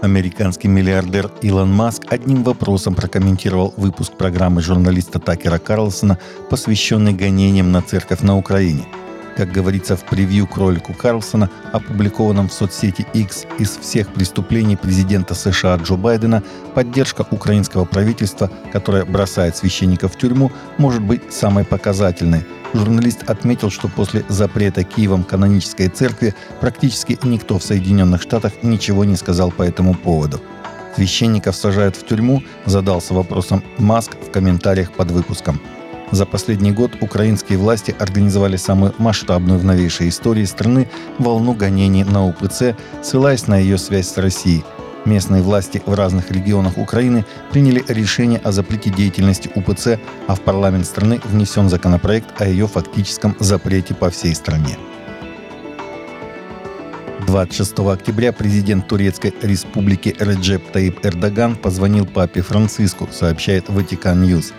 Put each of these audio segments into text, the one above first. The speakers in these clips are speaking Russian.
Американский миллиардер Илон Маск одним вопросом прокомментировал выпуск программы журналиста Такера Карлсона, посвященный гонениям на церковь на Украине. Как говорится в превью к ролику Карлсона, опубликованном в соцсети X, из всех преступлений президента США Джо Байдена поддержка украинского правительства, которое бросает священников в тюрьму, может быть самой показательной – Журналист отметил, что после запрета Киевом канонической церкви практически никто в Соединенных Штатах ничего не сказал по этому поводу. Священников сажают в тюрьму, задался вопросом Маск в комментариях под выпуском. За последний год украинские власти организовали самую масштабную в новейшей истории страны волну гонений на УПЦ, ссылаясь на ее связь с Россией – Местные власти в разных регионах Украины приняли решение о запрете деятельности УПЦ, а в парламент страны внесен законопроект о ее фактическом запрете по всей стране. 26 октября президент Турецкой республики Реджеп Таип Эрдоган позвонил папе Франциску, сообщает Vatican News.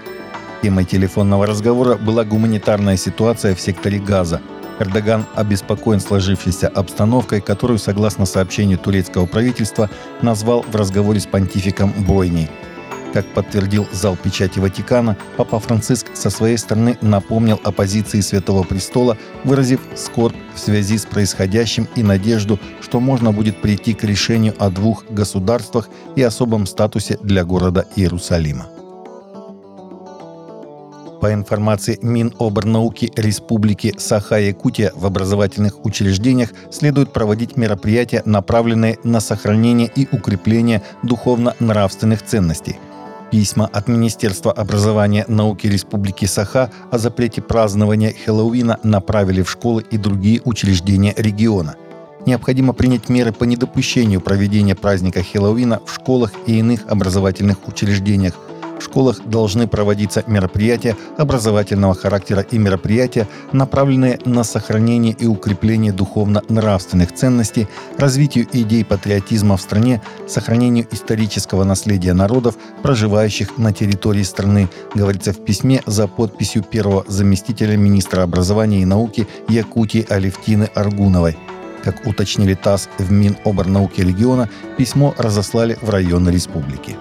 Темой телефонного разговора была гуманитарная ситуация в секторе Газа – Эрдоган обеспокоен сложившейся обстановкой, которую, согласно сообщению турецкого правительства, назвал в разговоре с понтификом бойней. Как подтвердил зал печати Ватикана, Папа Франциск со своей стороны напомнил о позиции Святого Престола, выразив скорбь в связи с происходящим и надежду, что можно будет прийти к решению о двух государствах и особом статусе для города Иерусалима. По информации Миноборнауки Республики Саха-Якутия в образовательных учреждениях следует проводить мероприятия, направленные на сохранение и укрепление духовно-нравственных ценностей. Письма от Министерства образования науки Республики Саха о запрете празднования Хэллоуина направили в школы и другие учреждения региона. Необходимо принять меры по недопущению проведения праздника Хэллоуина в школах и иных образовательных учреждениях – в школах должны проводиться мероприятия образовательного характера и мероприятия, направленные на сохранение и укрепление духовно-нравственных ценностей, развитию идей патриотизма в стране, сохранению исторического наследия народов, проживающих на территории страны, говорится в письме за подписью первого заместителя министра образования и науки Якутии Алевтины Аргуновой. Как уточнили ТАСС в Миноборнауке региона, письмо разослали в районы республики.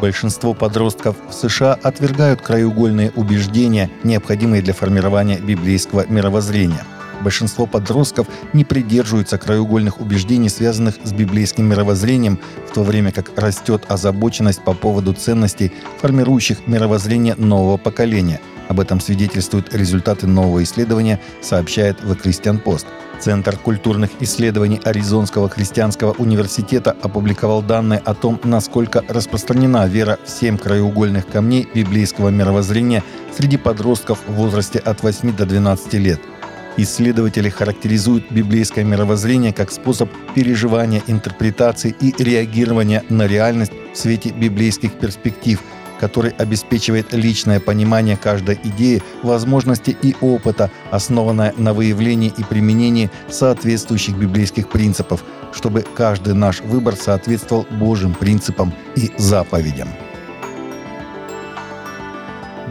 Большинство подростков в США отвергают краеугольные убеждения, необходимые для формирования библейского мировоззрения. Большинство подростков не придерживаются краеугольных убеждений, связанных с библейским мировоззрением, в то время как растет озабоченность по поводу ценностей, формирующих мировоззрение нового поколения. Об этом свидетельствуют результаты нового исследования, сообщает The Christian Post – Центр культурных исследований Аризонского христианского университета опубликовал данные о том, насколько распространена вера в семь краеугольных камней библейского мировоззрения среди подростков в возрасте от 8 до 12 лет. Исследователи характеризуют библейское мировоззрение как способ переживания, интерпретации и реагирования на реальность в свете библейских перспектив – который обеспечивает личное понимание каждой идеи, возможности и опыта, основанное на выявлении и применении соответствующих библейских принципов, чтобы каждый наш выбор соответствовал Божьим принципам и заповедям.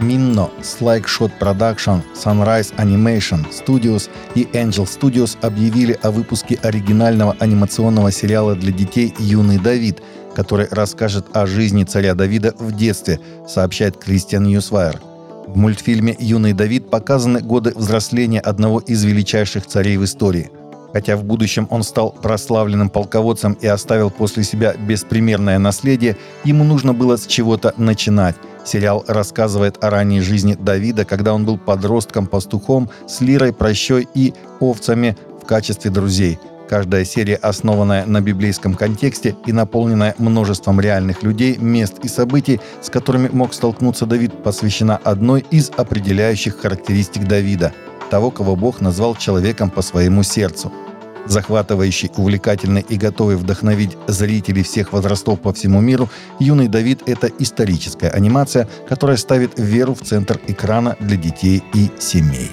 Minno, Slideshot Production, Sunrise Animation Studios и Angel Studios объявили о выпуске оригинального анимационного сериала для детей «Юный Давид», который расскажет о жизни царя Давида в детстве, сообщает Кристиан Ньюсвайр. В мультфильме «Юный Давид» показаны годы взросления одного из величайших царей в истории. Хотя в будущем он стал прославленным полководцем и оставил после себя беспримерное наследие, ему нужно было с чего-то начинать. Сериал рассказывает о ранней жизни Давида, когда он был подростком-пастухом с лирой, прощой и овцами в качестве друзей – Каждая серия, основанная на библейском контексте и наполненная множеством реальных людей, мест и событий, с которыми мог столкнуться Давид, посвящена одной из определяющих характеристик Давида – того, кого Бог назвал человеком по своему сердцу. Захватывающий, увлекательный и готовый вдохновить зрителей всех возрастов по всему миру, «Юный Давид» — это историческая анимация, которая ставит веру в центр экрана для детей и семей.